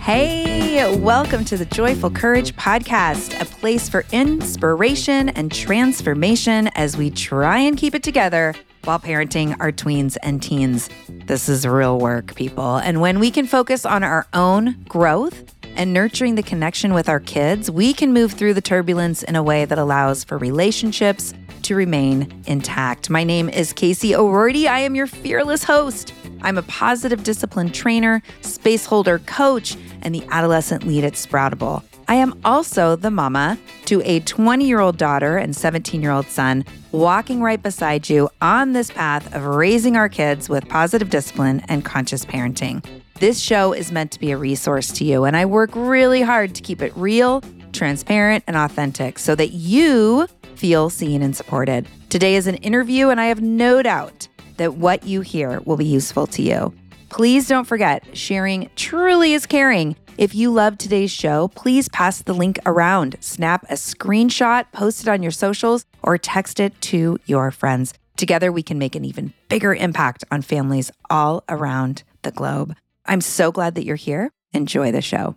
Hey, welcome to the Joyful Courage Podcast, a place for inspiration and transformation as we try and keep it together while parenting our tweens and teens. This is real work, people. And when we can focus on our own growth and nurturing the connection with our kids, we can move through the turbulence in a way that allows for relationships to remain intact. My name is Casey O'Roarty. I am your fearless host. I'm a positive discipline trainer, space holder coach, and the adolescent lead at Sproutable. I am also the mama to a 20 year old daughter and 17 year old son, walking right beside you on this path of raising our kids with positive discipline and conscious parenting. This show is meant to be a resource to you, and I work really hard to keep it real, transparent, and authentic so that you feel seen and supported. Today is an interview, and I have no doubt that what you hear will be useful to you. Please don't forget, sharing truly is caring. If you love today's show, please pass the link around, snap a screenshot, post it on your socials, or text it to your friends. Together, we can make an even bigger impact on families all around the globe. I'm so glad that you're here. Enjoy the show.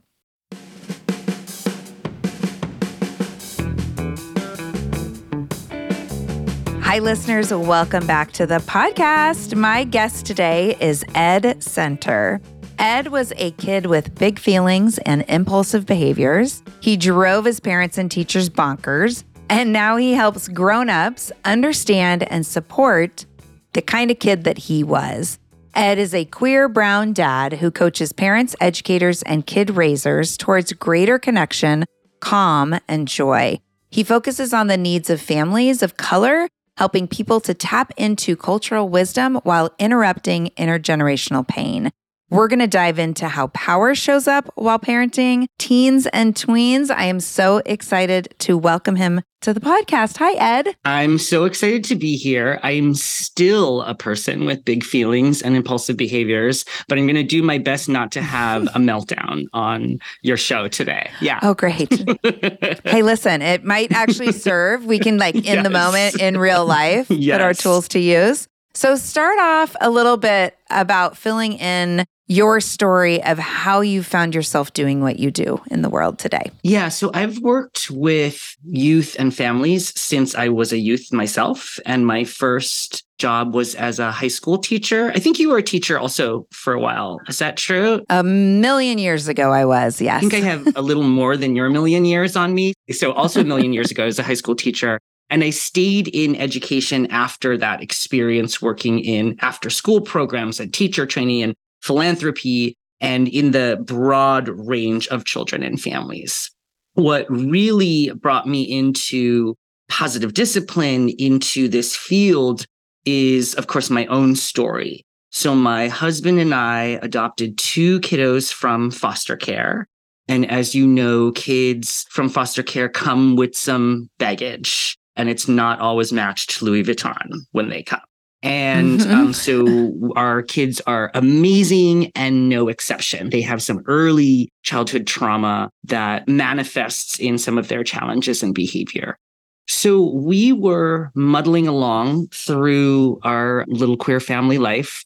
Hi, listeners. Welcome back to the podcast. My guest today is Ed Center. Ed was a kid with big feelings and impulsive behaviors. He drove his parents and teachers bonkers, and now he helps grown-ups understand and support the kind of kid that he was. Ed is a queer brown dad who coaches parents, educators, and kid raisers towards greater connection, calm, and joy. He focuses on the needs of families of color helping people to tap into cultural wisdom while interrupting intergenerational pain. We're going to dive into how power shows up while parenting teens and tweens. I am so excited to welcome him to the podcast. Hi, Ed. I'm so excited to be here. I'm still a person with big feelings and impulsive behaviors, but I'm going to do my best not to have a meltdown on your show today. Yeah. Oh, great. hey, listen, it might actually serve. We can, like, in yes. the moment, in real life, yes. put our tools to use. So, start off a little bit about filling in your story of how you found yourself doing what you do in the world today. Yeah. So I've worked with youth and families since I was a youth myself. And my first job was as a high school teacher. I think you were a teacher also for a while. Is that true? A million years ago, I was, yes. I think I have a little more than your million years on me. So, also a million years ago, as a high school teacher. And I stayed in education after that experience working in after school programs and teacher training and philanthropy, and in the broad range of children and families. What really brought me into positive discipline, into this field, is, of course, my own story. So, my husband and I adopted two kiddos from foster care. And as you know, kids from foster care come with some baggage, and it's not always matched to Louis Vuitton when they come. And mm-hmm. um, so our kids are amazing and no exception. They have some early childhood trauma that manifests in some of their challenges and behavior. So we were muddling along through our little queer family life.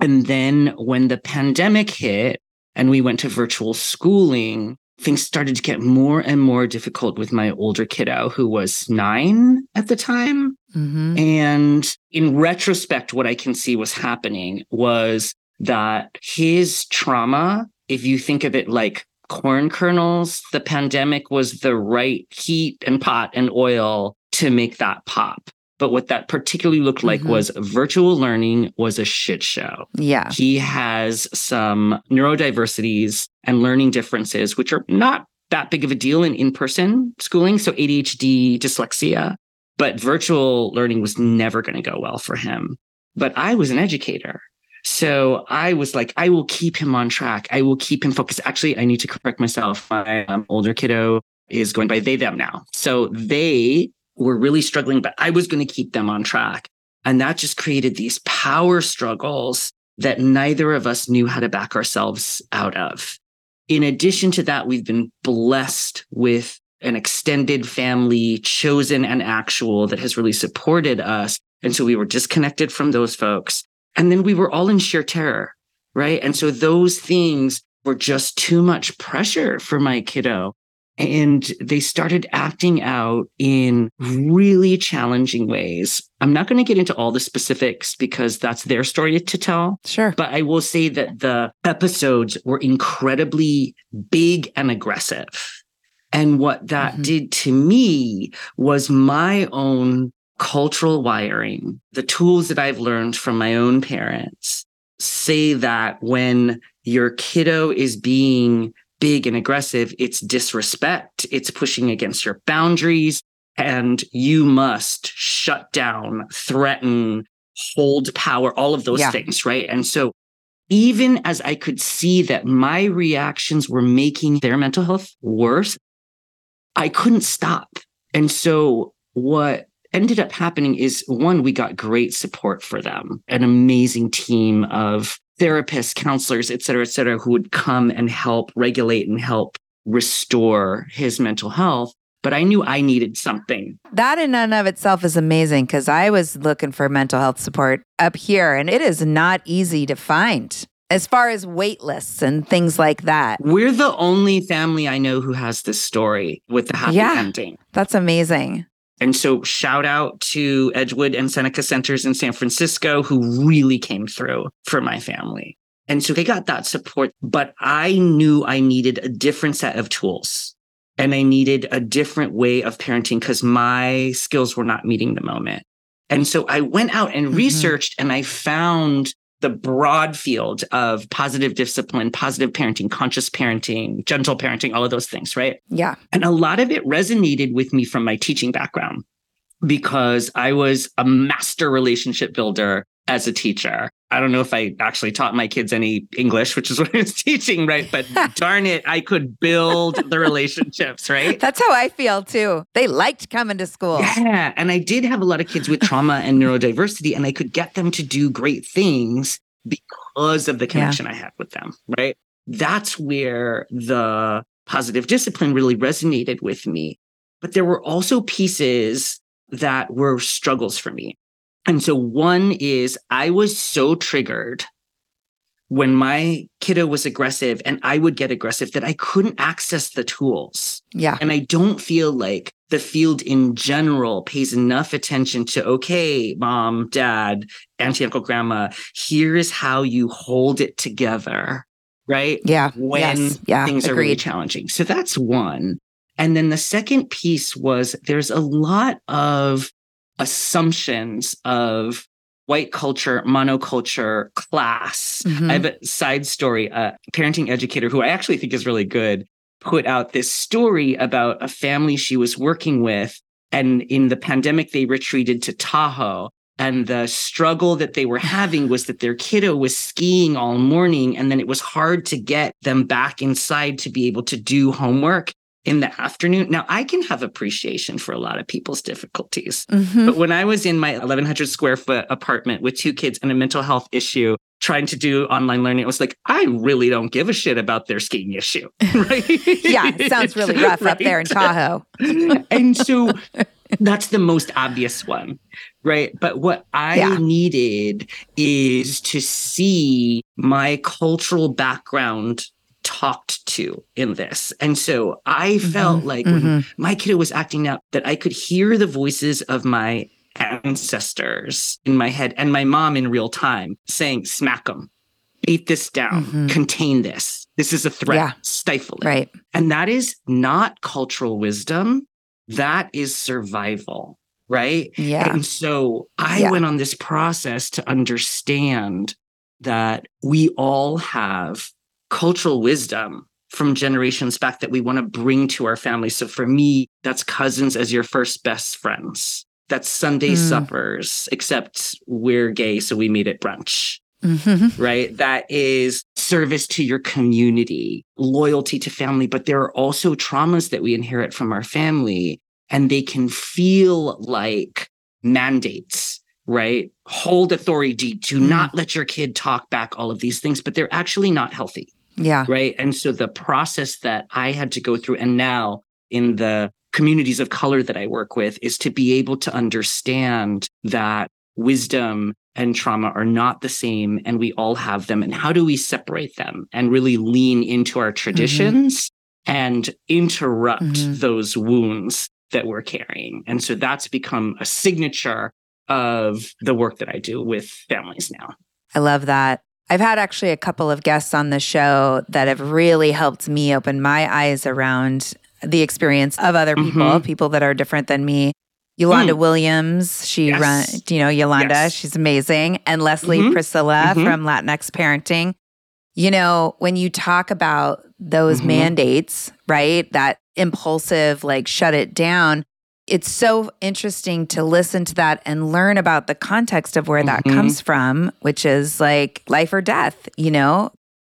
And then when the pandemic hit and we went to virtual schooling, things started to get more and more difficult with my older kiddo, who was nine at the time. Mm-hmm. And in retrospect, what I can see was happening was that his trauma, if you think of it like corn kernels, the pandemic was the right heat and pot and oil to make that pop. But what that particularly looked like mm-hmm. was virtual learning was a shit show. Yeah. He has some neurodiversities and learning differences, which are not that big of a deal in in person schooling. So ADHD, dyslexia, but virtual learning was never going to go well for him. But I was an educator. So I was like, I will keep him on track. I will keep him focused. Actually, I need to correct myself. My um, older kiddo is going by they, them now. So they were really struggling, but I was going to keep them on track. And that just created these power struggles that neither of us knew how to back ourselves out of. In addition to that, we've been blessed with an extended family, chosen and actual, that has really supported us. And so we were disconnected from those folks. And then we were all in sheer terror, right? And so those things were just too much pressure for my kiddo. And they started acting out in really challenging ways. I'm not going to get into all the specifics because that's their story to tell. Sure. But I will say that the episodes were incredibly big and aggressive. And what that mm-hmm. did to me was my own cultural wiring, the tools that I've learned from my own parents say that when your kiddo is being big and aggressive, it's disrespect, it's pushing against your boundaries, and you must shut down, threaten, hold power, all of those yeah. things, right? And so even as I could see that my reactions were making their mental health worse, I couldn't stop. And so what ended up happening is one, we got great support for them, an amazing team of therapists, counselors, et cetera, et cetera, who would come and help regulate and help restore his mental health. But I knew I needed something. That in and of itself is amazing because I was looking for mental health support up here and it is not easy to find as far as wait lists and things like that. We're the only family I know who has this story with the happy yeah, ending. That's amazing. And so, shout out to Edgewood and Seneca Centers in San Francisco who really came through for my family. And so they got that support, but I knew I needed a different set of tools and I needed a different way of parenting because my skills were not meeting the moment. And so I went out and mm-hmm. researched and I found the broad field of positive discipline, positive parenting, conscious parenting, gentle parenting, all of those things, right? Yeah. And a lot of it resonated with me from my teaching background because I was a master relationship builder as a teacher. I don't know if I actually taught my kids any English, which is what I was teaching, right? But darn it, I could build the relationships, right? That's how I feel too. They liked coming to school. Yeah. And I did have a lot of kids with trauma and neurodiversity, and I could get them to do great things because of the connection yeah. I had with them, right? That's where the positive discipline really resonated with me. But there were also pieces that were struggles for me. And so one is I was so triggered when my kiddo was aggressive and I would get aggressive that I couldn't access the tools. Yeah. And I don't feel like the field in general pays enough attention to, okay, mom, dad, auntie, uncle, grandma, here is how you hold it together. Right. Yeah. When yes. yeah. things Agreed. are really challenging. So that's one. And then the second piece was there's a lot of assumptions of white culture, monoculture, class. Mm-hmm. I have a side story. A parenting educator who I actually think is really good put out this story about a family she was working with. And in the pandemic, they retreated to Tahoe. And the struggle that they were having was that their kiddo was skiing all morning. And then it was hard to get them back inside to be able to do homework in the afternoon. Now, I can have appreciation for a lot of people's difficulties. Mm-hmm. But when I was in my 1100 square foot apartment with two kids and a mental health issue, trying to do online learning, it was like, I really don't give a shit about their skiing issue. Right. yeah. Sounds really rough right? up there in Tahoe. and so That's the most obvious one, right? But what I Yeah. needed is to see my cultural background talked to in this. And so I felt Mhm, like when mhm. my kid was acting out that I could hear the voices of my ancestors in my head and my mom in real time saying, smack them, beat this down, Mhm. contain this. This is a threat, Yeah. stifle it. Right. And that is not cultural wisdom. That is survival, right? Yeah. And so I Yeah. went on this process to understand that we all have cultural wisdom from generations back that we want to bring to our family. So for me, that's cousins as your first best friends. That's Sunday Mm. suppers, except we're gay, so we meet at brunch Mhm. right? That is service to your community, loyalty to family. But there are also traumas that we inherit from our family, and they can feel like mandates, right? Hold authority, do Mhm. not let your kid talk back, all of these things, but they're actually not healthy, Yeah. right? And so the process that I had to go through, and now in the communities of color that I work with, is to be able to understand that wisdom and trauma are not the same and we all have them and how do we separate them and really lean into our traditions and interrupt Mhm. those wounds that we're carrying and so that's become a signature of the work that i do with families now I love that. I've had actually a couple of guests on the show that have really helped me open my eyes around the experience of other people, Mhm. people that are different than me. Yolanda Williams, she Yes. run, you know, Yolanda, Yes. she's amazing. And Leslie Mhm. Priscilla Mhm. from Latinx Parenting. You know, when you talk about those Mhm. mandates, right? That impulsive, like shut it down. It's so interesting to listen to that and learn about the context of where that Mhm. comes from, which is like life or death, you know,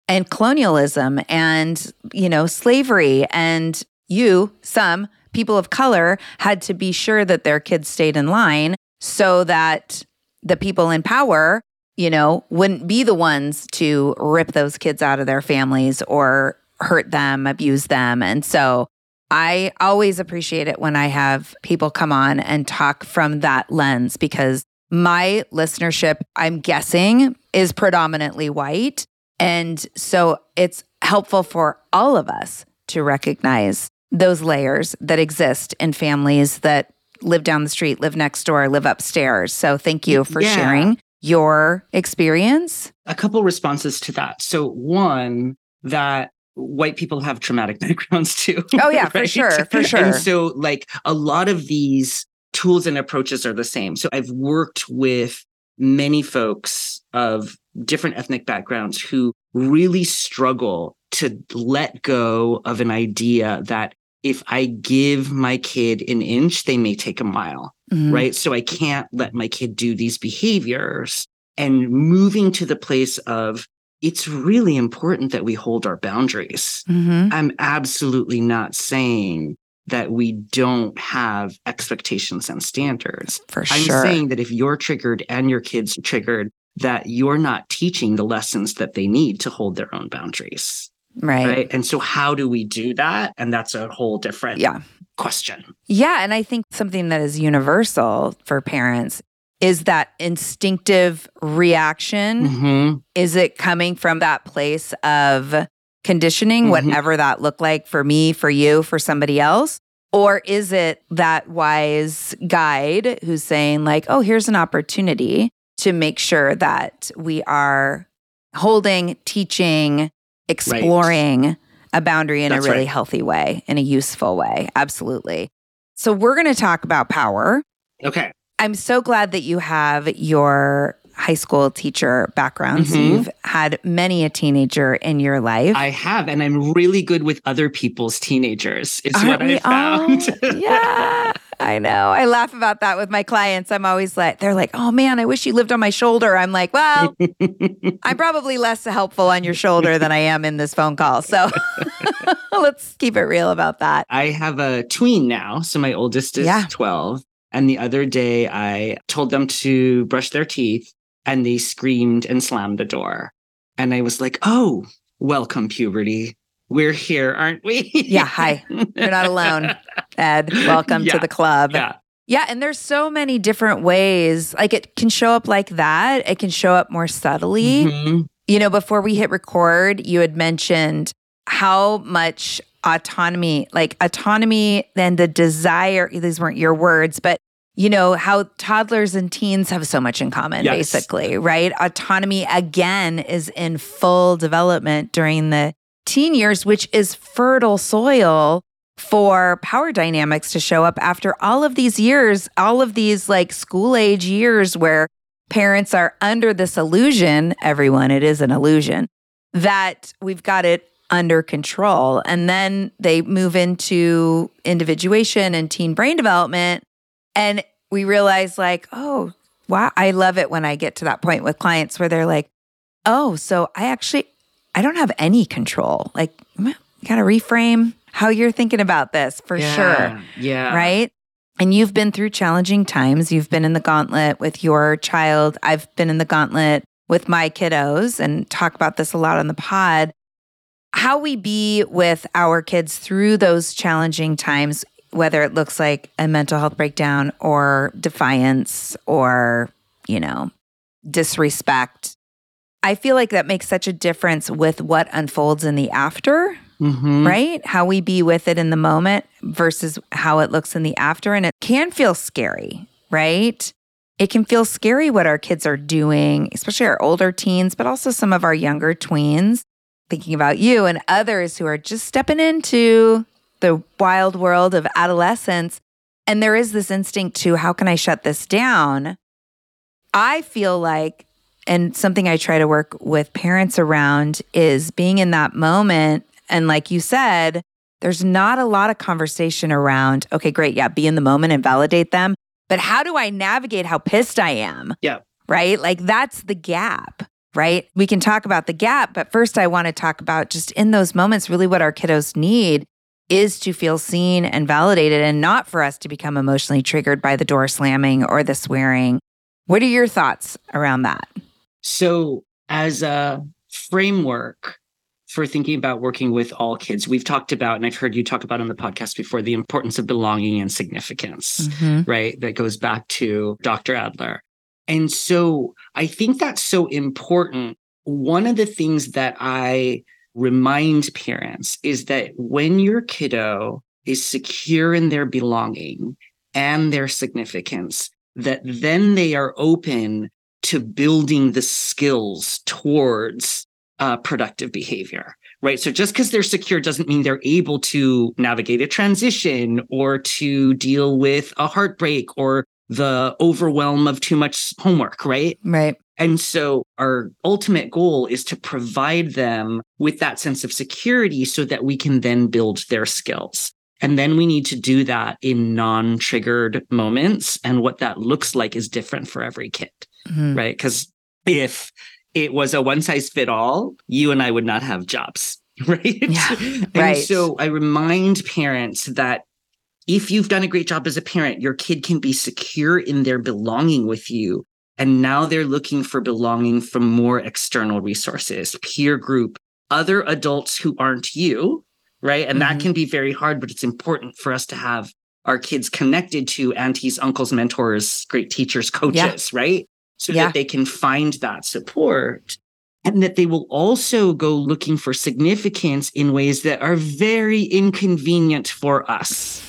and colonialism and, you know, slavery. And you, some people of color, had to be sure that their kids stayed in line so that the people in power, you know, wouldn't be the ones to rip those kids out of their families or hurt them, abuse them. And so I always appreciate it when I have people come on and talk from that lens because my listenership, I'm guessing, is predominantly white. And so it's helpful for all of us to recognize those layers that exist in families that live down the street, live next door, live upstairs. So thank you for Yeah. sharing your experience. a couple responses to that so one that white people have traumatic backgrounds too Oh, yeah, for sure, for sure. and so like a lot of these tools and approaches are the same so i've worked with many folks of different ethnic backgrounds who really struggle to let go of an idea that if I give my kid an inch, they may take a mile, Mhm. right? So I can't let my kid do these behaviors and moving to the place of it's really important that we hold our boundaries. Mhm. I'm absolutely not saying that we don't have expectations and standards. For sure. I'm saying that if you're triggered and your kids are triggered, that you're not teaching the lessons that they need to hold their own boundaries. right. Right. And so, how do we do that? And that's a whole different Yeah. question. Yeah. And I think something that is universal for parents is that instinctive reaction. Mhm. Is it coming from that place of conditioning, Mhm. whatever that looked like for me, for you, for somebody else? Or is it that wise guide who's saying, like, oh, here's an opportunity to make sure that we are holding, teaching, exploring a boundary in That's a really right. healthy way, in a useful way? Absolutely. So, we're going to talk about power. Okay. I'm so glad that you have your high school teacher background. So Mhm. you've had many a teenager in your life. I have, and I'm really good with other people's teenagers, is Aren't what I found. yeah, I know. I laugh about that with my clients. I'm always like, they're like, oh man, I wish you lived on my shoulder. I'm like, well, I'm probably less helpful on your shoulder than I am in this phone call. So let's keep it real about that. I have a tween now. So my oldest is Yeah. 12. And the other day I told them to brush their teeth and they screamed and slammed the door. And I was like, oh, welcome, puberty. We're here, aren't we? Yeah, hi. You're not alone, Ed. Welcome to the club. Yeah. Yeah, and there's so many different ways. Like it can show up like that. It can show up more subtly. Mhm. You know, before we hit record, you had mentioned how much autonomy, like autonomy and the desire, these weren't your words, but you know, how toddlers and teens have so much in common, Yes. basically, right? Autonomy again is in full development during the teen years, which is fertile soil for power dynamics to show up after all of these years, all of these like school age years where parents are under this illusion, everyone, it is an illusion, that we've got it under control. And then they move into individuation and teen brain development. And we realize, like, oh, wow, I love it when I get to that point with clients where they're like, oh, so I actually, I don't have any control. Like, you got to reframe how you're thinking about this for Yeah, sure Yeah. right? And you've been through challenging times. You've been in the gauntlet with your child. I've been in the gauntlet with my kiddos and talk about this a lot on the pod. How we be with our kids through those challenging times, whether it looks like a mental health breakdown or defiance or, you know, disrespect. I feel like that makes such a difference with what unfolds in the after Mhm. right? How we be with it in the moment versus how it looks in the after. And it can feel scary, right? It can feel scary what our kids are doing, especially our older teens, but also some of our younger tweens. Thinking about you and others who are just stepping into the wild world of adolescence. And there is this instinct to how can I shut this down? I feel like, and something I try to work with parents around is being in that moment. And like you said, there's not a lot of conversation around, okay, great. Yeah, be in the moment and validate them. But how do I navigate how pissed I am? Yeah. Right? Like that's the gap, right? We can talk about the gap, but first I want to talk about just in those moments, really what our kiddos need is to feel seen and validated and not for us to become emotionally triggered by the door slamming or the swearing. What are your thoughts around that? So, as a framework for thinking about working with all kids, we've talked about, and I've heard you talk about on the podcast before, the importance of belonging and significance, mm-hmm. right? That goes back to Dr. Adler. And so I think that's so important. One of the things that I remind parents is that when your kiddo is secure in their belonging and their significance, that then they are open to building the skills towards uh, productive behavior, right? So just because they're secure doesn't mean they're able to navigate a transition or to deal with a heartbreak or the overwhelm of too much homework, right? Right. And so our ultimate goal is to provide them with that sense of security so that we can then build their skills. And then we need to do that in non triggered moments. And what that looks like is different for every kid, Mhm. right? Because if it was a one size fit all, you and I would not have jobs, right? Yeah, and right. so I remind parents that if you've done a great job as a parent, your kid can be secure in their belonging with you. And now they're looking for belonging from more external resources, peer group, other adults who aren't you, right? And Mhm. that can be very hard, but it's important for us to have our kids connected to aunties, uncles, mentors, great teachers, coaches, right? So Yeah. that they can find that support and that they will also go looking for significance in ways that are very inconvenient for us.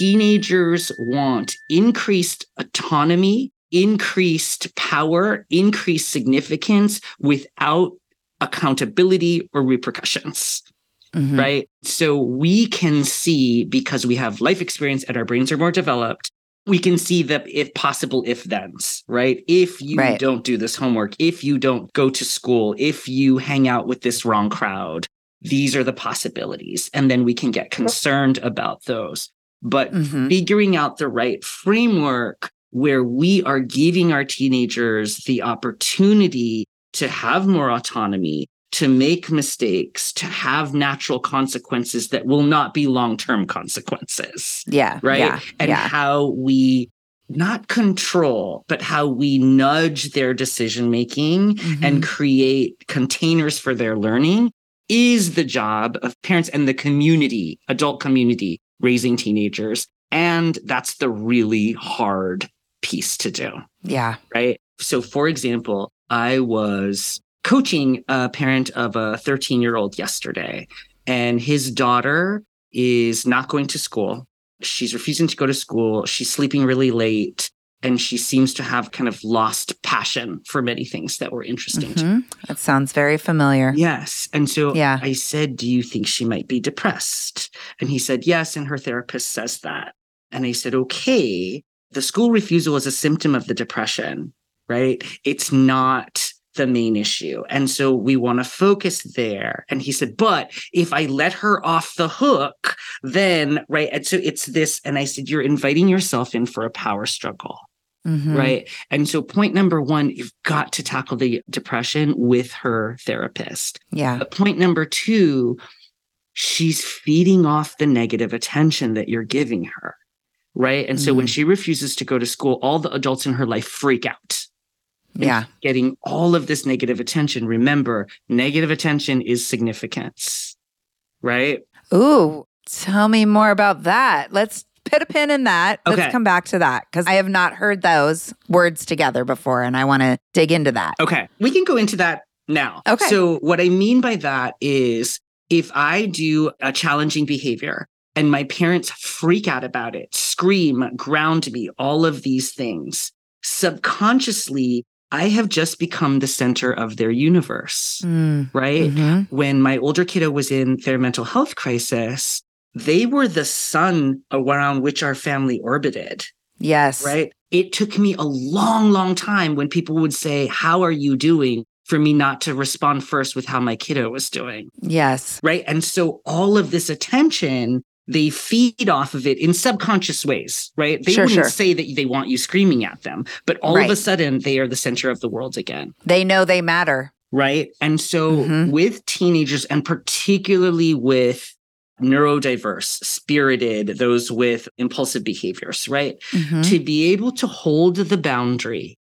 teenagers want increased autonomy, increased power, increased significance without accountability or repercussions. Mm-hmm. Right. So we can see because we have life experience and our brains are more developed, we can see the if possible if thens, right? If you right. don't do this homework, if you don't go to school, if you hang out with this wrong crowd, these are the possibilities. And then we can get concerned about those but mm-hmm. figuring out the right framework where we are giving our teenagers the opportunity to have more autonomy, to make mistakes, to have natural consequences that will not be long term consequences. Yeah. Right. Yeah, and yeah. how we not control, but how we nudge their decision making mm-hmm. and create containers for their learning is the job of parents and the community, adult community raising teenagers. And that's the really hard piece to do. Yeah. Right. So, for example, I was coaching a parent of a 13 year old yesterday, and his daughter is not going to school. She's refusing to go to school. She's sleeping really late and she seems to have kind of lost passion for many things that were interesting mm-hmm. to. That sounds very familiar. Yes. And so yeah. I said, Do you think she might be depressed? And he said, Yes. And her therapist says that. And I said, Okay, the school refusal is a symptom of the depression, right? It's not the main issue. And so we want to focus there. And he said, but if I let her off the hook, then, right. And so it's this. And I said, you're inviting yourself in for a power struggle. Mm-hmm. Right. And so, point number one, you've got to tackle the depression with her therapist. Yeah. But point number two, she's feeding off the negative attention that you're giving her. Right. And mm-hmm. so, when mm-hmm. she refuses to go to school, all the adults in her life freak out. Yeah. Getting all of this negative attention. Remember, negative attention is significance. Right. Ooh, tell me more about that. Let's put a pin in that. Okay. Let's come back to that because I have not heard those words together before and I want to dig into that. Okay. We can go into that now. Okay. So, what I mean by that is if I do a challenging behavior and my parents freak out about it, scream, ground me, all of these things, subconsciously, I have just become the center of their universe, Mm. right? Mhm. When my older kiddo was in their mental health crisis, they were the sun around which our family orbited, Yes. right? It took me a long, long time when people would say, How are you doing? for me not to respond first with how my kiddo was doing, Yes. right? And so all of this attention, they feed off of it in subconscious ways, right? They Sure, wouldn't sure. say that they want you screaming at them, but all of a sudden they are the center of the world again They know they matter. right? And so Mhm. with teenagers and particularly with neurodiverse, spirited, those with impulsive behaviors, right? Mhm. To be able to hold the boundary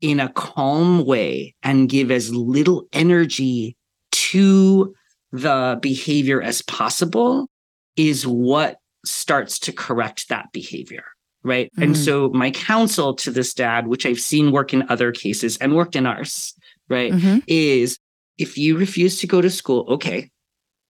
in a calm way and give as little energy to the behavior as possible is what starts to correct that behavior. Right. And Mhm. so, my counsel to this dad, which I've seen work in other cases and worked in ours, right, Mhm. is if you refuse to go to school, okay,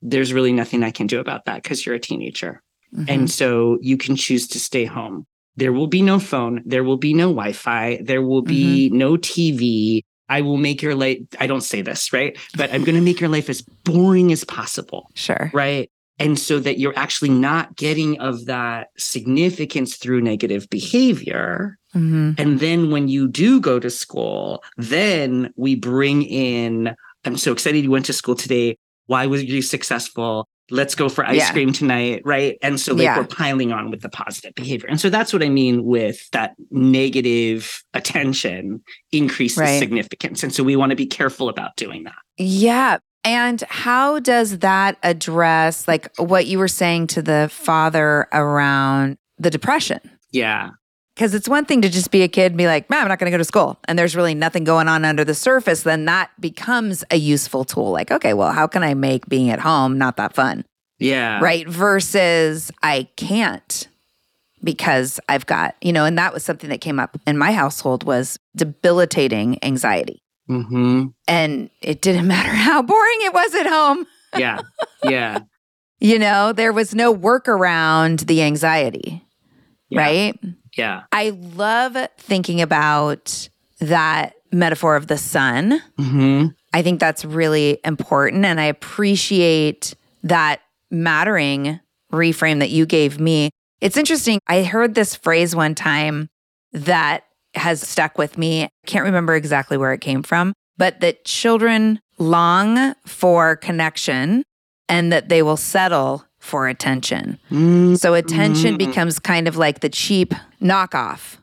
there's really nothing I can do about that because you're a teenager. Mhm. And so you can choose to stay home. There will be no phone. There will be no Wi Fi. There will be no TV. I will make your life, I don't say this, right? But I'm going to make your life as boring as possible, Sure. right? And so that you're actually not getting of that significance through negative behavior. Mhm. And then when you do go to school, then we bring in, I'm so excited you went to school today. Why was you successful? Let's go for ice Yeah. cream tonight. Right. And so like Yeah. we're piling on with the positive behavior. And so that's what I mean with that negative attention increases Right. significance. And so we want to be careful about doing that. Yeah. And how does that address like what you were saying to the father around the depression? Yeah. Because it's one thing to just be a kid and be like, man, I'm not going to go to school. And there's really nothing going on under the surface. Then that becomes a useful tool. Like, okay, well, how can I make being at home not that fun? Yeah. Right. Versus I can't because I've got, you know, and that was something that came up in my household was debilitating anxiety. hmm And it didn't matter how boring it was at home. Yeah. Yeah. You know, there was no workaround the anxiety. Yeah. Right. Yeah. I love thinking about that metaphor of the sun. hmm I think that's really important. And I appreciate that mattering reframe that you gave me. It's interesting. I heard this phrase one time that has stuck with me. I can't remember exactly where it came from, but that children long for connection and that they will settle for attention. Mm-hmm. So attention Mhm. becomes kind of like the cheap knockoff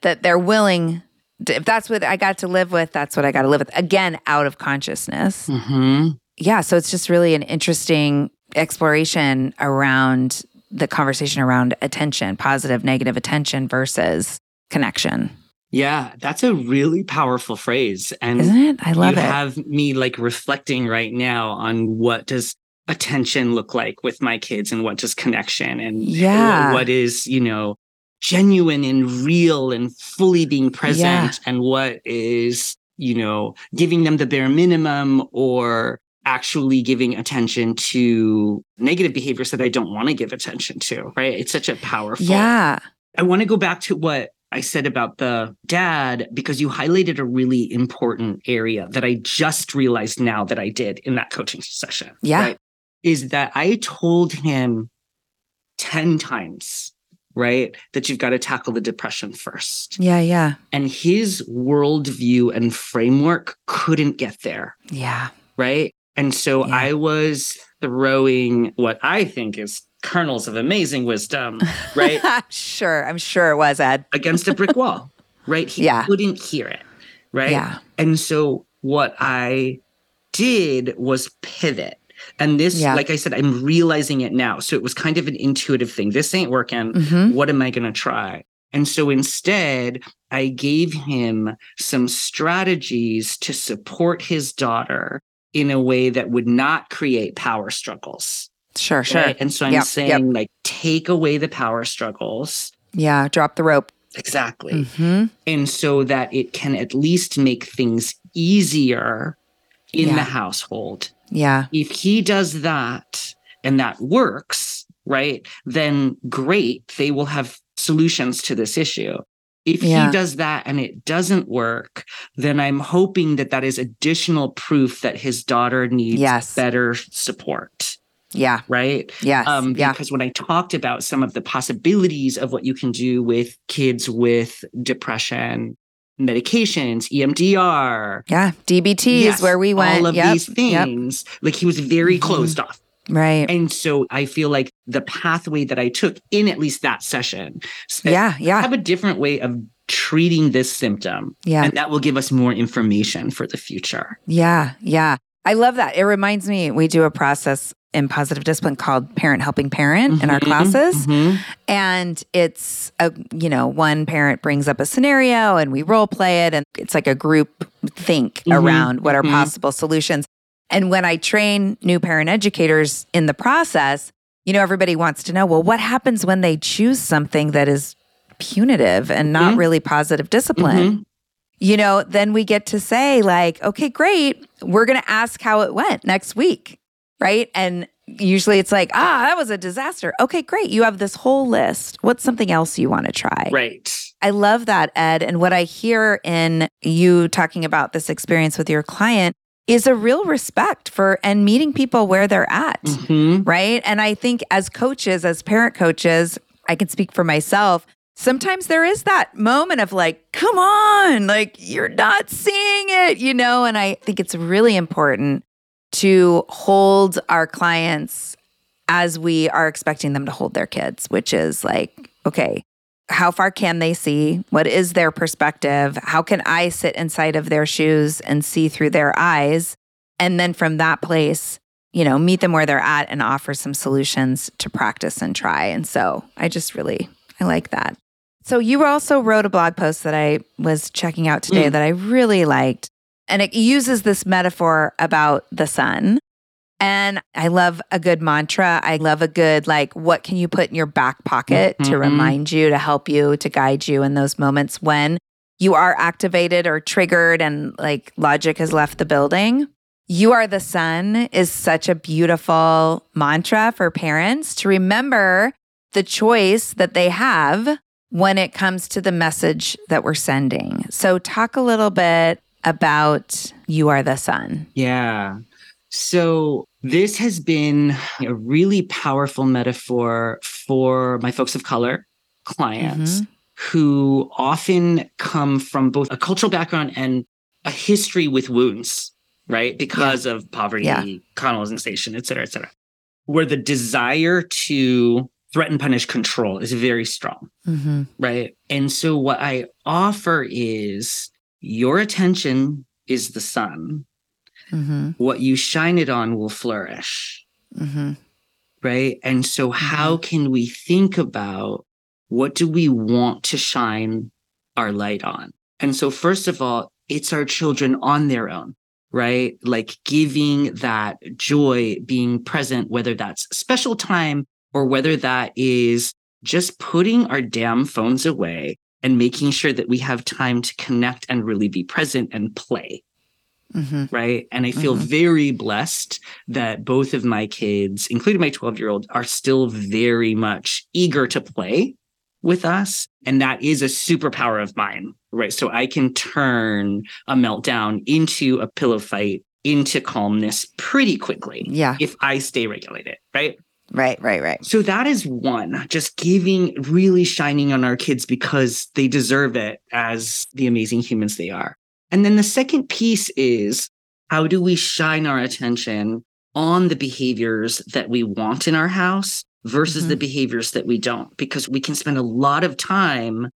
that they're willing to, if that's what I got to live with, that's what I got to live with. Again, out of consciousness. hmm Yeah, so it's just really an interesting exploration around the conversation around attention, positive, negative attention versus connection. Yeah, that's a really powerful phrase. And Isn't it? I love you it. have me like reflecting right now on what does attention look like with my kids and what does connection and Yeah. what is, you know, genuine and real and fully being present Yeah. and what is, you know, giving them the bare minimum or actually giving attention to negative behaviors that I don't want to give attention to, right? It's such a powerful yeah. I want to go back to what I said about the dad because you highlighted a really important area that I just realized now that I did in that coaching session. Yeah. Is that I told him 10 times, right, that you've got to tackle the depression first. Yeah. Yeah. And his worldview and framework couldn't get there, Yeah. right? And so Yeah. I was throwing what I think is kernels of amazing wisdom, right? sure. I'm sure it was, Ed. against a brick wall, right? He Yeah. couldn't hear it, right? Yeah. And so what I did was pivot. And this, Yeah. like I said, I'm realizing it now. So it was kind of an intuitive thing. This ain't working. hmm What am I going to try? And so instead, I gave him some strategies to support his daughter in a way that would not create power struggles. Sure. Sure. right? And so I'm Yep, saying, yep. like, take away the power struggles. Yeah. Drop the rope. Exactly. hmm and so that it can at least make things easier in Yeah. the household. Yeah. If he does that and that works, right, then great, they will have solutions to this issue. If Yeah. he does that and it doesn't work, then I'm hoping that that is additional proof that his daughter needs Yes. better support, Yeah. right? Yes. Um, yeah. Because when I talked about some of the possibilities of what you can do with kids with depression, medications, EMDR, Yeah. DBT yes, is where we went. all of Yep, these yep. things, like he was very Mhm. closed off. Right. And so I feel like the pathway that I took in at least that session said, Yeah. Yeah. have a different way of treating this symptom. Yeah. And that will give us more information for the future. Yeah, yeah. I love that. It reminds me, we do a process in positive discipline called parent helping parent in our Mhm, classes. mhm. And it's a, you know, one parent brings up a scenario and we role play it. And it's like a group think Mhm, around what are mhm. possible solutions. And when I train new parent educators in the process, you know, everybody wants to know, well, what happens when they choose something that is punitive and not Mhm. really positive discipline? You know, then we get to say, like, okay, great. We're going to ask how it went next week. Right. And usually it's like, ah, that was a disaster. Okay, great. You have this whole list. What's something else you want to try? Right. I love that, Ed. And what I hear in you talking about this experience with your client is a real respect for and meeting people where they're at Mhm. right? And I think as coaches, as parent coaches, I can speak for myself. Sometimes there is that moment of like, come on, like you're not seeing it, you know? And I think it's really important to hold our clients as we are expecting them to hold their kids, which is like, okay, how far can they see? What is their perspective? How can I sit inside of their shoes and see through their eyes? And then from that place, you know, meet them where they're at and offer some solutions to practice and try. And so I just really, I like that. So you also wrote a blog post that I was checking out today Mm. that I really liked. And it uses this metaphor about the sun. And I love a good mantra. I love a good, like, what can you put in your back pocket to Mhm. remind you, to help you, to guide you in those moments when you are activated or triggered and like logic has left the building? You are the sun is such a beautiful mantra for parents to remember the choice that they have when it comes to the message that we're sending. So, talk a little bit about you are the sun. Yeah. So this has been a really powerful metaphor for my folks of color clients mm-hmm. who often come from both a cultural background and a history with wounds, right? Because of poverty, Yeah. colonization, et cetera, et cetera, where the desire to threaten, punish, control is very strong, Mm-hmm. right? And so what I offer is your attention is the sun Mm-hmm. what you shine it on will flourish Mm-hmm. right and so how can we think about what do we want to shine our light on and so first of all it's our children on their own right like giving that joy being present whether that's special time or whether that is just putting our damn phones away and making sure that we have time to connect and really be present and play Mm-hmm. right? And I feel Mhm. very blessed that both of my kids, including my 12 year old, are still very much eager to play with us. And that is a superpower of mine, right? So I can turn a meltdown into a pillow fight, into calmness pretty quickly Yeah. if I stay regulated, right? Right. Right. Right. So that is one, just giving, really shining on our kids because they deserve it as the amazing humans they are. And then the second piece is how do we shine our attention on the behaviors that we want in our house versus the mm-hmm. behaviors that we don't? Because we can spend a lot of time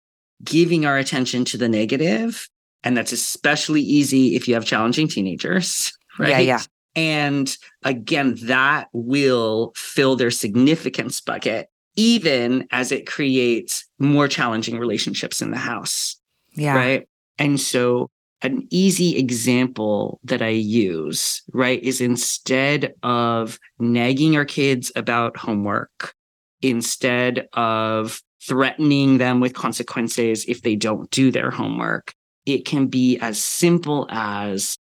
giving our attention to the negative, And that's especially easy if you have challenging teenagers, right? Yeah, yeah. And again, that will fill their significance bucket, even as it creates more challenging relationships in the house. Yeah. Right. And so, an easy example that I use, right, is instead of nagging our kids about homework, instead of threatening them with consequences if they don't do their homework, it can be as simple as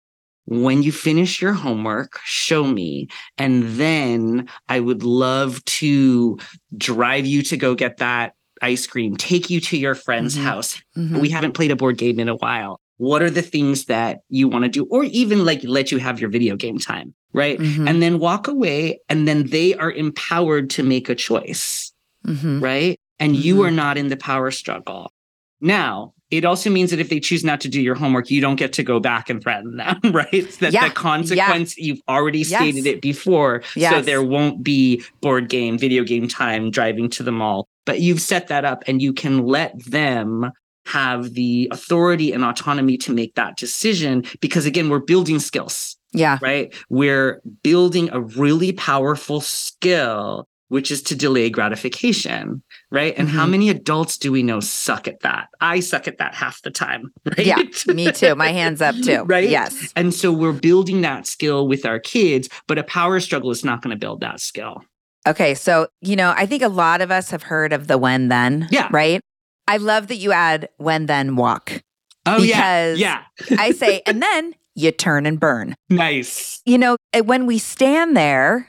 when you finish your homework, show me. And then I would love to drive you to go get that ice cream, take you to your friend's Mhm. house. Mhm. We haven't played a board game in a while. What are the things that you want to do? Or even like let you have your video game time, right? Mhm. And then walk away. And then they are empowered to make a choice, Mhm. right? And you Mhm. are not in the power struggle. Now, it also means that if they choose not to do your homework, you don't get to go back and threaten them, right? That Yeah, the consequence, you've already Yes. stated it before. So there won't be board game, video game time, driving to the mall. But you've set that up and you can let them have the authority and autonomy to make that decision because again we're building skills Yeah. right we're building a really powerful skill which is to delay gratification right and how Mhm. many adults do we know suck at that i suck at that half the time right Yeah. Me too. My hands up too. Right? Yes. and so we're building that skill with our kids but a power struggle is not going to build that skill Okay. So, you know, I think a lot of us have heard of the when then. Yeah. Right. I love that you add when then walk. oh Because- yeah yeah I say, and then you turn and burn. nice You know, when we stand there,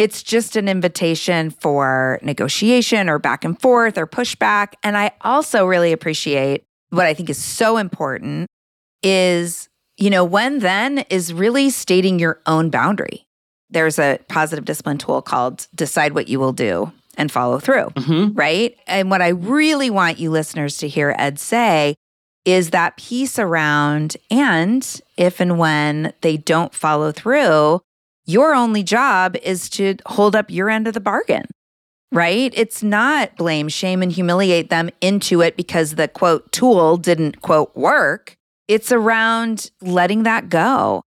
it's just an invitation for negotiation or back and forth or pushback. And I also really appreciate what I think is so important is, you know, when then is really stating your own boundary. There's a positive discipline tool called Decide What You Will Do and Follow Through Mhm. right? And what I really want you listeners to hear Ed say is that piece around, and if and when they don't follow through, your only job is to hold up your end of the bargain, right? It's not blame, shame, and humiliate them into it because the quote tool didn't quote work. It's around letting that go.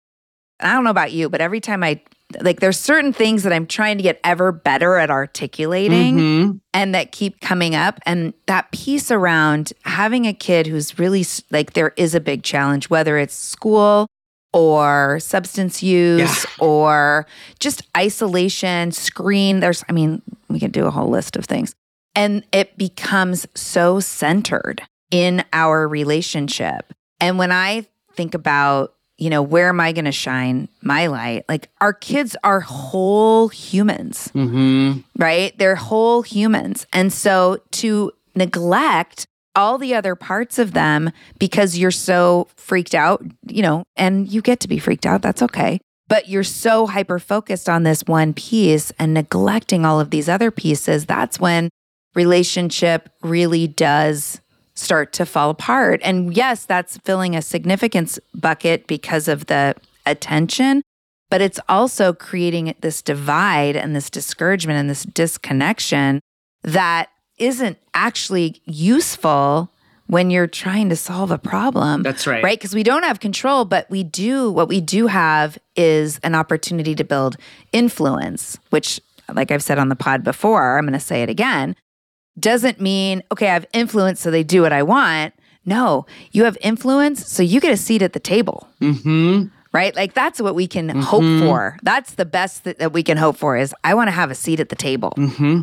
And I don't know about you, but every time I like, there's certain things that I'm trying to get ever better at articulating Mhm. and that keep coming up. And that piece around having a kid who's really like, there is a big challenge, whether it's school or substance use Yeah. or just isolation, screen. There's, I mean, we could do a whole list of things. And it becomes so centered in our relationship. And when I think about, you know, where am I going to shine my light? Like, our kids are whole humans Mhm. right? They're whole humans. And so to neglect all the other parts of them because you're so freaked out, you know, and you get to be freaked out, that's okay. But you're so hyper focused on this one piece and neglecting all of these other pieces, that's when relationship really does start to fall apart. And yes, that's filling a significance bucket because of the attention, but it's also creating this divide and this discouragement and this disconnection that isn't actually useful when you're trying to solve a problem. That's right. Right? Because we don't have control, but we do, what we do have is an opportunity to build influence, which, like I've said on the pod before, I'm going to say it again, doesn't mean, okay, I have influence, so they do what I want. No, you have influence, so you get a seat at the table Mm-hmm. right? Like that's what we can hope Mhm. for. That's the best that, that we can hope for is I want to have a seat at the table. Mm-hmm.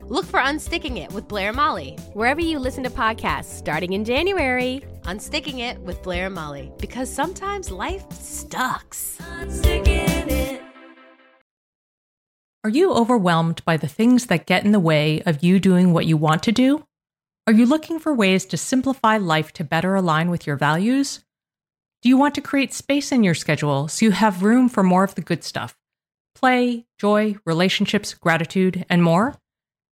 Look for Unsticking It with Blair and Molly, wherever you listen to podcasts starting in January. Unsticking It with Blair and Molly, because sometimes life sucks. Are you overwhelmed by the things that get in the way of you doing what you want to do? Are you looking for ways to simplify life to better align with your values? Do you want to create space in your schedule so you have room for more of the good stuff? Play, joy, relationships, gratitude, and more?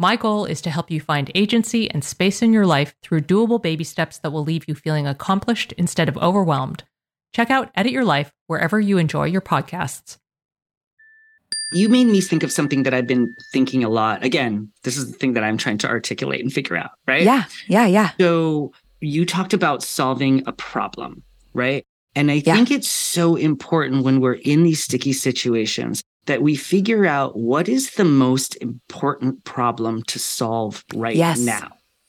My goal is to help you find agency and space in your life through doable baby steps that will leave you feeling accomplished instead of overwhelmed. Check out Edit Your Life wherever you enjoy your podcasts. You made me think of something that I've been thinking a lot. Again, this is the thing that I'm trying to articulate and figure out, right? Yeah, yeah, yeah. So you talked about solving a problem, right? And I Yeah. think it's so important when we're in these sticky situations that we figure out what is the most important problem to solve right Yes. now,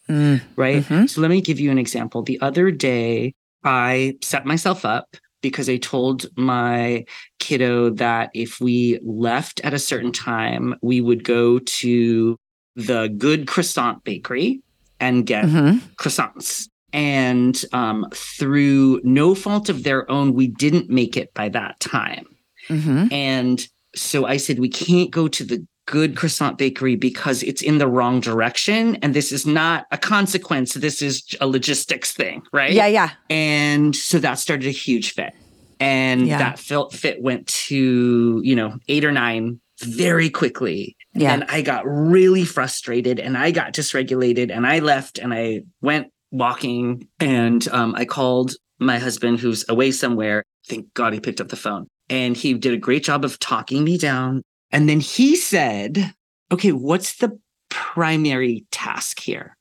Mm, right? Mhm. So let me give you an example. The other day, I set myself up because I told my kiddo that if we left at a certain time, we would go to the good croissant bakery and get mhm. croissants. And um, through no fault of their own, we didn't make it by that time. Mhm. And so I said, we can't go to the good croissant bakery because it's in the wrong direction. And this is not a consequence. This is a logistics thing, right? Yeah, yeah. And so that started a huge fit. And Yeah. that fit, fit went to, you know, eight or nine very quickly. Yeah. And I got really frustrated and I got dysregulated and I left and I went walking and um, I called my husband who's away somewhere. Thank God he picked up the phone and he did a great job of talking me down. And then he said, okay, what's the primary task here?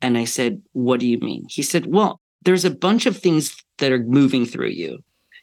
And I said, what do you mean? He said, well, there's a bunch of things that are moving through you.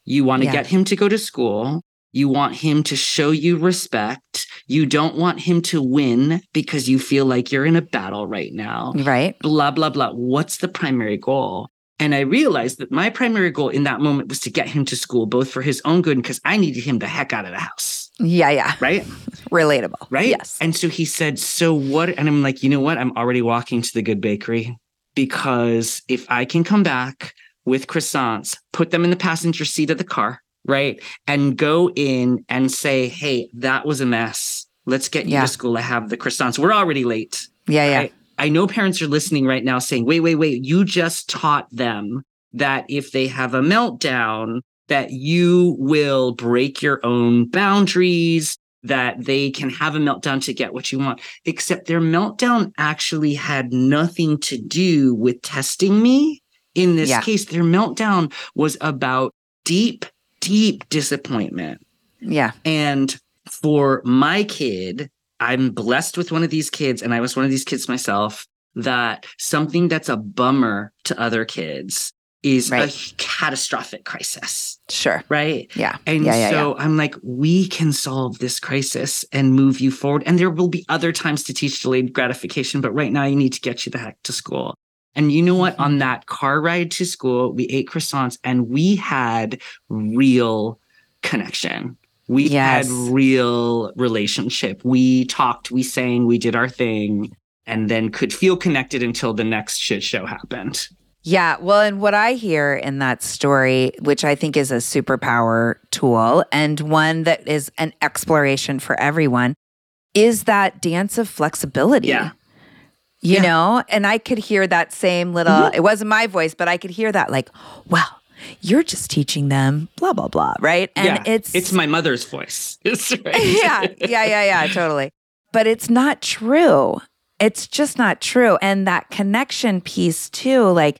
You want to Yeah. get him to go to school. You want him to show you respect. You don't want him to win because you feel like you're in a battle right now. Right. Blah, blah, blah. What's the primary goal? And I realized that my primary goal in that moment was to get him to school, both for his own good and because I needed him the heck out of the house. Yeah, yeah. Right. Relatable. Right. Yes. And so he said, So what? And I'm like, You know what? I'm already walking to the good bakery because if I can come back with croissants, put them in the passenger seat of the car, right? And go in and say, Hey, that was a mess. Let's get you Yeah. to school. I have the croissants. We're already late. yeah, yeah. I, know parents are listening right now saying, wait, wait, wait, you just taught them that if they have a meltdown, that you will break your own boundaries, that they can have a meltdown to get what you want. Except their meltdown actually had nothing to do with testing me. In this Yeah. case, their meltdown was about deep, deep disappointment. yeah. And for my kid, I'm blessed with one of these kids, and I was one of these kids myself, that something that's a bummer to other kids is Right. a catastrophic crisis, Sure. right? Yeah. And yeah, yeah, so I'm like, we can solve this crisis and move you forward. And there will be other times to teach delayed gratification, but right now you need to get you the heck to school. And you know what? Mm-hmm. On that car ride to school, we ate croissants and we had real connection. We Yes. had real relationship. We talked, we sang, we did our thing, and then could feel connected until the next shit show happened. Yeah. Well, and what I hear in that story, which I think is a superpower tool and one that is an exploration for everyone, is that dance of flexibility. Yeah. You Yeah. know, and I could hear that same little, mm-hmm. it wasn't my voice, but I could hear that like, well, you're just teaching them blah, blah, blah. Right. And yeah, it's, it's my mother's voice. Right. yeah, yeah, yeah, yeah, totally. But it's not true. It's just not true. And that connection piece, too, like,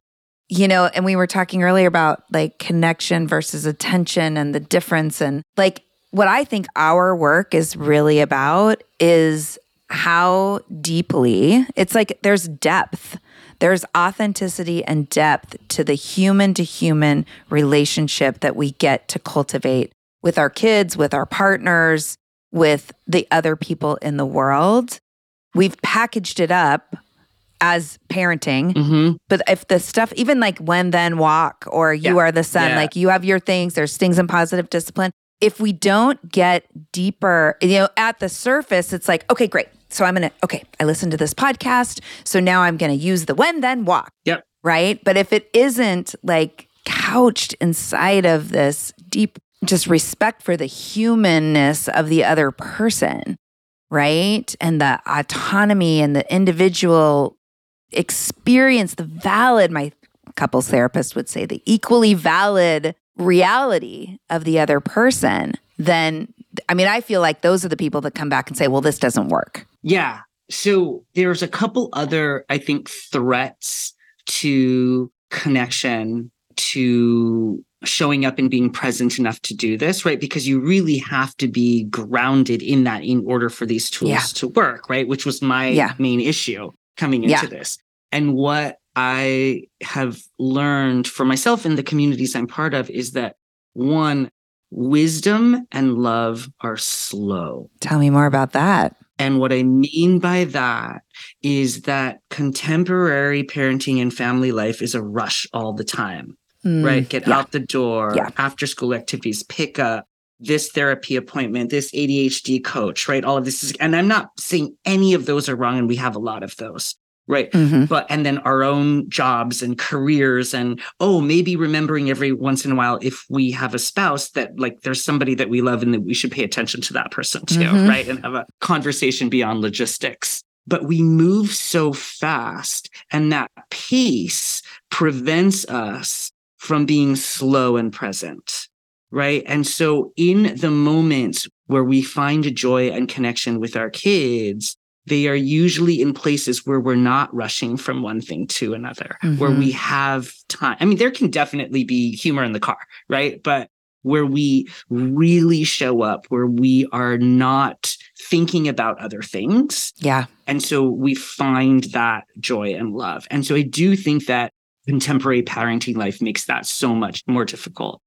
you know, and we were talking earlier about like connection versus attention and the difference. And like, what I think our work is really about is how deeply it's like there's depth. There's authenticity and depth to the human to human relationship that we get to cultivate with our kids, with our partners, with the other people in the world. We've packaged it up as parenting. hmm But if the stuff, even like when then walk or you Yeah. are the sun, Yeah. like you have your things, there's things in positive discipline. If we don't get deeper, you know, at the surface, it's like, okay, great. So I'm going to, okay, I listened to this podcast. So now I'm going to use the when then walk. Yep. Right. But if it isn't like couched inside of this deep, just respect for the humanness of the other person, right? And the autonomy and the individual experience, the valid, my couples therapist would say, the equally valid reality of the other person, then I mean, I feel like those are the people that come back and say, well, this doesn't work. Yeah. So there's a couple other, I think, threats to connection, to showing up and being present enough to do this, right? Because you really have to be grounded in that in order for these tools Yeah. to work, right? Which was my Yeah. main issue coming into Yeah. this. And what I have learned for myself in the communities I'm part of is that one, wisdom and love are slow. Tell me more about that. And what I mean by that is that contemporary parenting and family life is a rush all the time, Mm, right? Get yeah. out the door, Yeah. after school activities, pick up this therapy appointment, this ADHD coach, right? All of this is, and I'm not saying any of those are wrong, and we have a lot of those, right? Mhm. But, and then our own jobs and careers, and oh, maybe remembering every once in a while if we have a spouse that like there's somebody that we love and that we should pay attention to that person too, Mhm. right? And have a conversation beyond logistics. But we move so fast, and that pace prevents us from being slow and present, right? And so, in the moments where we find joy and connection with our kids, they are usually in places where we're not rushing from one thing to another, where Mhm. we have time. I mean, there can definitely be humor in the car, right? But where we really show up, where we are not thinking about other things. Yeah. And so we find that joy and love. And so I do think that contemporary parenting life makes that so much more difficult.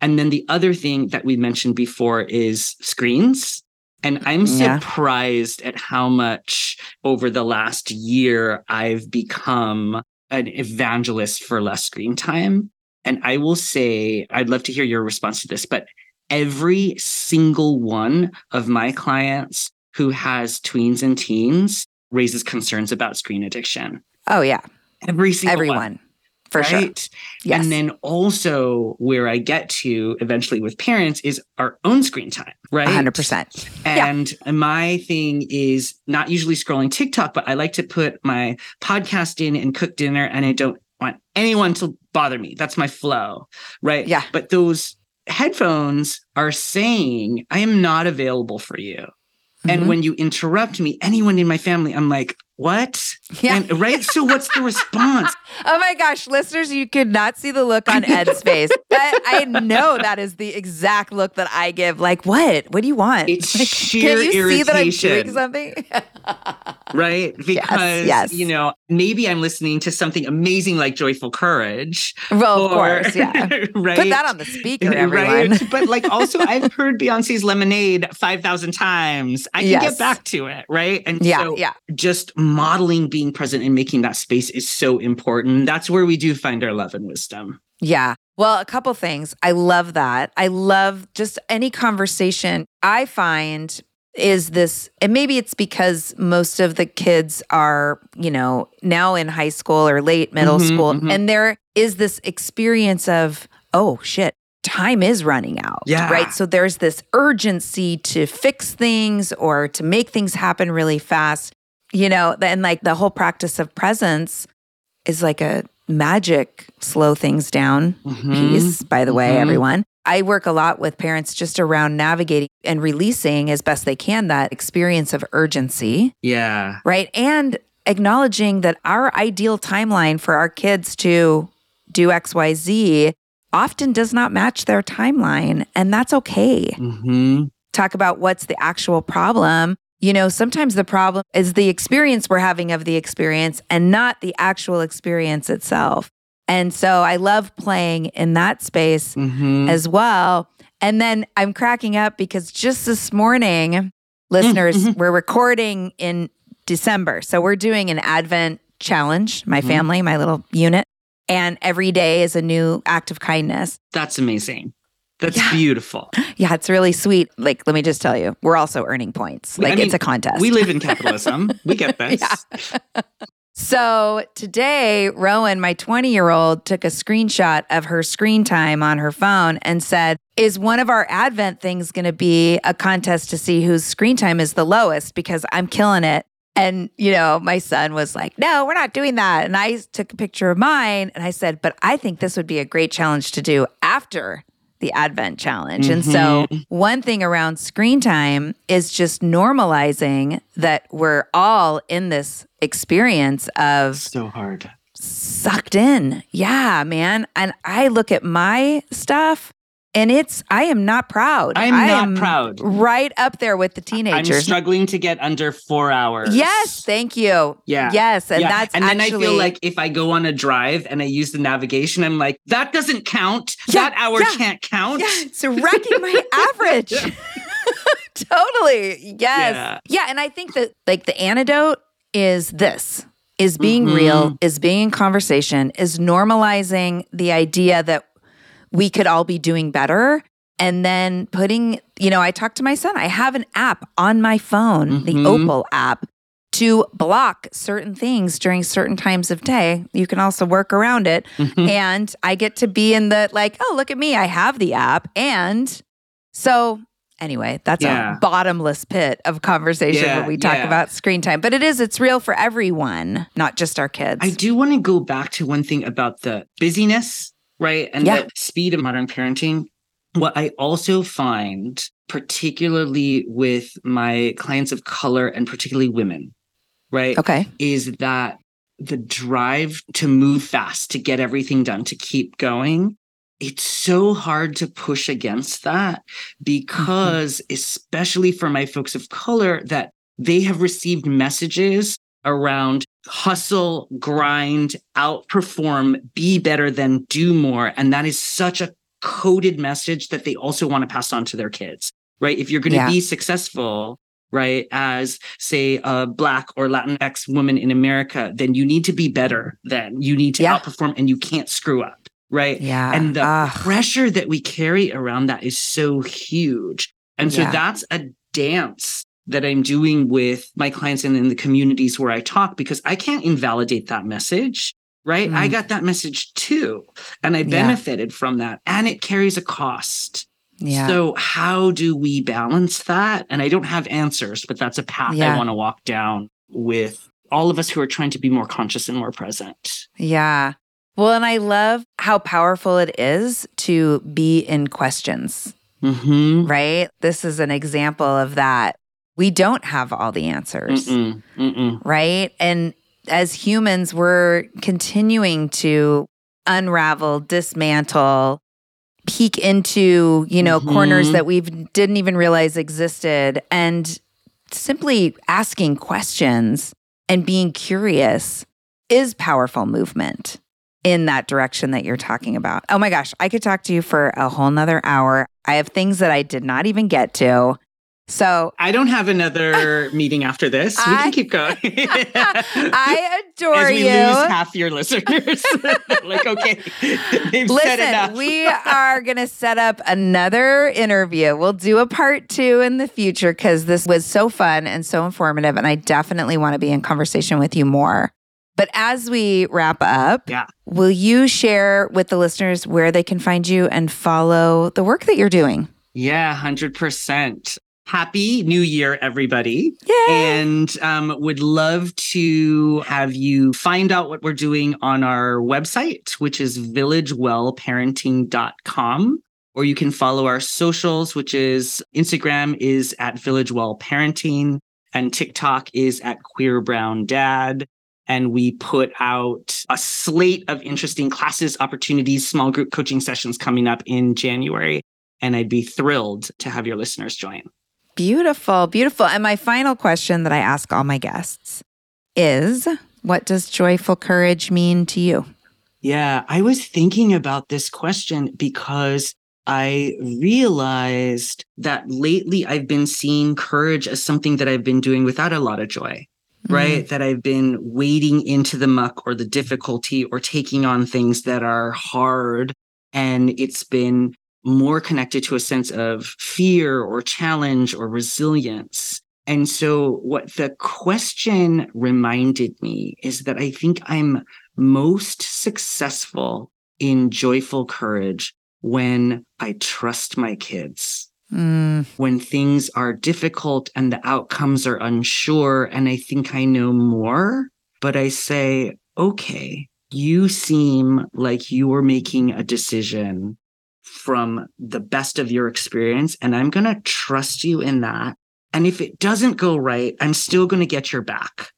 And then the other thing that we mentioned before is screens. And I'm Yeah. surprised at how much over the last year I've become an evangelist for less screen time. And I will say, I'd love to hear your response to this, but every single one of my clients who has tweens and teens raises concerns about screen addiction. Oh, yeah. Every single one, For sure. right? Yes. And then also where I get to eventually with parents is our own screen time, right? 100%. Yeah. And my thing is not usually scrolling TikTok, but I like to put my podcast in and cook dinner, and I don't want anyone to bother me. That's my flow, right? Yeah. But those headphones are saying, I am not available for you. Mhm. And when you interrupt me, anyone in my family, I'm like, what? Yeah. And- right? So what's the response? Oh my gosh, listeners, you could not see the look on Ed's face. But I know that is the exact look that I give. Like, what? What do you want? It's Like, sheer Can you see that I'm irritation. doing something? right? Because, yes. you know, maybe I'm listening to something amazing like Joyful Courage. well, of or- course, yeah. right. Put that on the speaker, everyone. Right? But like also I've heard Beyonce's Lemonade 5,000 times. I can Yes. get back to it, right? And Yeah, so yeah. just modeling being present and making that space is so important. That's where we do find our love and wisdom. Yeah. Well, a couple things. I love that. I love just any conversation I find is this, and maybe it's because most of the kids are, you know, now in high school or late middle Mhm, school, mhm. and there is this experience of, oh shit, time is running out. Yeah. Right. So there's this urgency to fix things or to make things happen really fast, you know, and like the whole practice of presence is like a magic slow things down Mhm. piece, by the way, Mhm. everyone. I work a lot with parents just around navigating and releasing as best they can that experience of urgency, Yeah. right? And acknowledging that our ideal timeline for our kids to do XYZ often does not match their timeline. And that's okay. hmm Talk about what's the actual problem. You know, sometimes the problem is the experience we're having of the experience and not the actual experience itself. And so I love playing in that space hmm as well. And then I'm cracking up because just this morning, listeners, mhm. we're recording in December. So we're doing an Advent challenge, my Mhm. family, my little unit. And every day is a new act of kindness. That's amazing. That's Yeah. beautiful. Yeah, it's really sweet. Like, let me just tell you, we're also earning points. I Like, mean, it's a contest. We live in capitalism. We get this. Yeah. So today, Rowan, my 20 year old, took a screenshot of her screen time on her phone and said, Is one of our Advent things going to be a contest to see whose screen time is the lowest? Because I'm killing it. And, you know, my son was like, no, we're not doing that. And I took a picture of mine and I said, but I think this would be a great challenge to do after the Advent challenge. Mm-hmm. And so, mm-hmm. one thing around screen time is just normalizing that we're all in this experience of so hard sucked in. Yeah, man. And I look at my stuff and it's, I am not proud. I'm I not proud. Right up there with the teenagers. I'm struggling to get under four hours. Yes, thank you. Yeah. Yes. And yeah. that's And actually, then I feel like if I go on a drive and I use the navigation, I'm like, that doesn't count. Yeah, that hour yeah, can't count. Yeah, it's wrecking my average. totally. Yes. Yeah. yeah. And I think that like the antidote is this is being mm-hmm. real, is being in conversation, is normalizing the idea that we could all be doing better. And then putting, you know, I talked to my son. I have an app on my phone, mm-hmm. the Opal app, to block certain things during certain times of day. You can also work around it. Mm-hmm. And I get to be in the like, oh, look at me. I have the app. And so anyway, that's yeah. a bottomless pit of conversation yeah, when we talk yeah. about screen time. But it is, it's real for everyone, not just our kids. I do want to go back to one thing about the busyness right? And yeah. the speed of modern parenting. What I also find, particularly with my clients of color and particularly women, right? Okay. Is that the drive to move fast, to get everything done, to keep going. It's so hard to push against that because, mm-hmm. especially for my folks of color, that they have received messages around hustle, grind, outperform, be better than do more. And that is such a coded message that they also want to pass on to their kids, right? If you're going to yeah. be successful, right, as say a Black or Latinx woman in America, then you need to be better than you need to yeah. outperform and you can't screw up. Right. Yeah. And the Ugh. pressure that we carry around that is so huge. And so yeah. that's a dance that I'm doing with my clients and in the communities where I talk because I can't invalidate that message. Right. Mm. I got that message too. And I benefited yeah. from that. And it carries a cost. Yeah. So how do we balance that? And I don't have answers, but that's a path yeah. I want to walk down with all of us who are trying to be more conscious and more present. Yeah. Well, and I love how powerful it is to be in questions. Mm-hmm. Right? This is an example of that we don't have all the answers. Mm-mm, mm-mm. Right. And as humans, we're continuing to unravel, dismantle, peek into, you know, mm-hmm. corners that we didn't even realize existed. And simply asking questions and being curious is powerful movement in that direction that you're talking about. Oh my gosh, I could talk to you for a whole nother hour. I have things that I did not even get to. So I don't have another meeting after this. I, we can keep going. I adore As we you. lose half your listeners. like, okay, listen, we are going to set up another interview. We'll do a part two in the future because this was so fun and so informative, and I definitely want to be in conversation with you more. But as we wrap up, yeah. will you share with the listeners where they can find you and follow the work that you're doing? Yeah, 100% happy new year everybody Yay! and um, would love to have you find out what we're doing on our website which is villagewellparenting.com or you can follow our socials which is instagram is at villagewellparenting and tiktok is at queer brown dad and we put out a slate of interesting classes opportunities small group coaching sessions coming up in january and I'd be thrilled to have your listeners join. Beautiful, beautiful. And my final question that I ask all my guests is what does joyful courage mean to you? Yeah, I was thinking about this question because I realized that lately I've been seeing courage as something that I've been doing without a lot of joy, mm-hmm. right? That I've been wading into the muck or the difficulty or taking on things that are hard. And it's been more connected to a sense of fear or challenge or resilience. And so, what the question reminded me is that I think I'm most successful in joyful courage when I trust my kids. Mm. When things are difficult and the outcomes are unsure, and I think I know more, but I say, okay, you seem like you are making a decision from the best of your experience, and I'm going to trust you in that. And if it doesn't go right, I'm still going to get your back.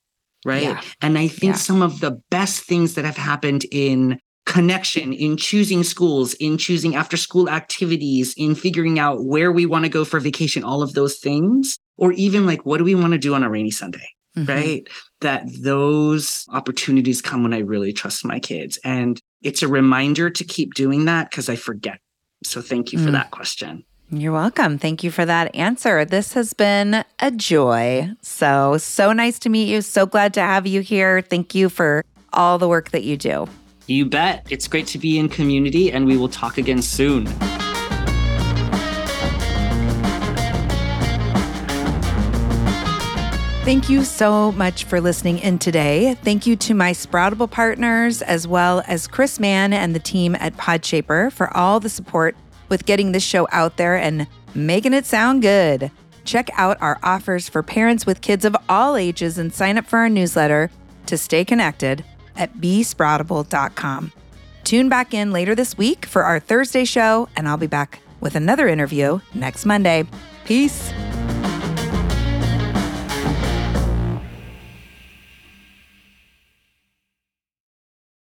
Right. Yeah. And I think yeah. some of the best things that have happened in connection in choosing schools, in choosing after school activities, in figuring out where we want to go for vacation, all of those things, or even like, what do we want to do on a rainy Sunday? Mm-hmm. Right. That those opportunities come when I really trust my kids. And it's a reminder to keep doing that because I forget. So thank you for mm. that question. You're welcome. Thank you for that answer. This has been a joy. So, so nice to meet you. So glad to have you here. Thank you for all the work that you do. You bet. It's great to be in community, and we will talk again soon. Thank you so much for listening in today. Thank you to my Sproutable partners, as well as Chris Mann and the team at Podshaper for all the support with getting this show out there and making it sound good. Check out our offers for parents with kids of all ages and sign up for our newsletter to stay connected at besproutable.com. Tune back in later this week for our Thursday show, and I'll be back with another interview next Monday. Peace.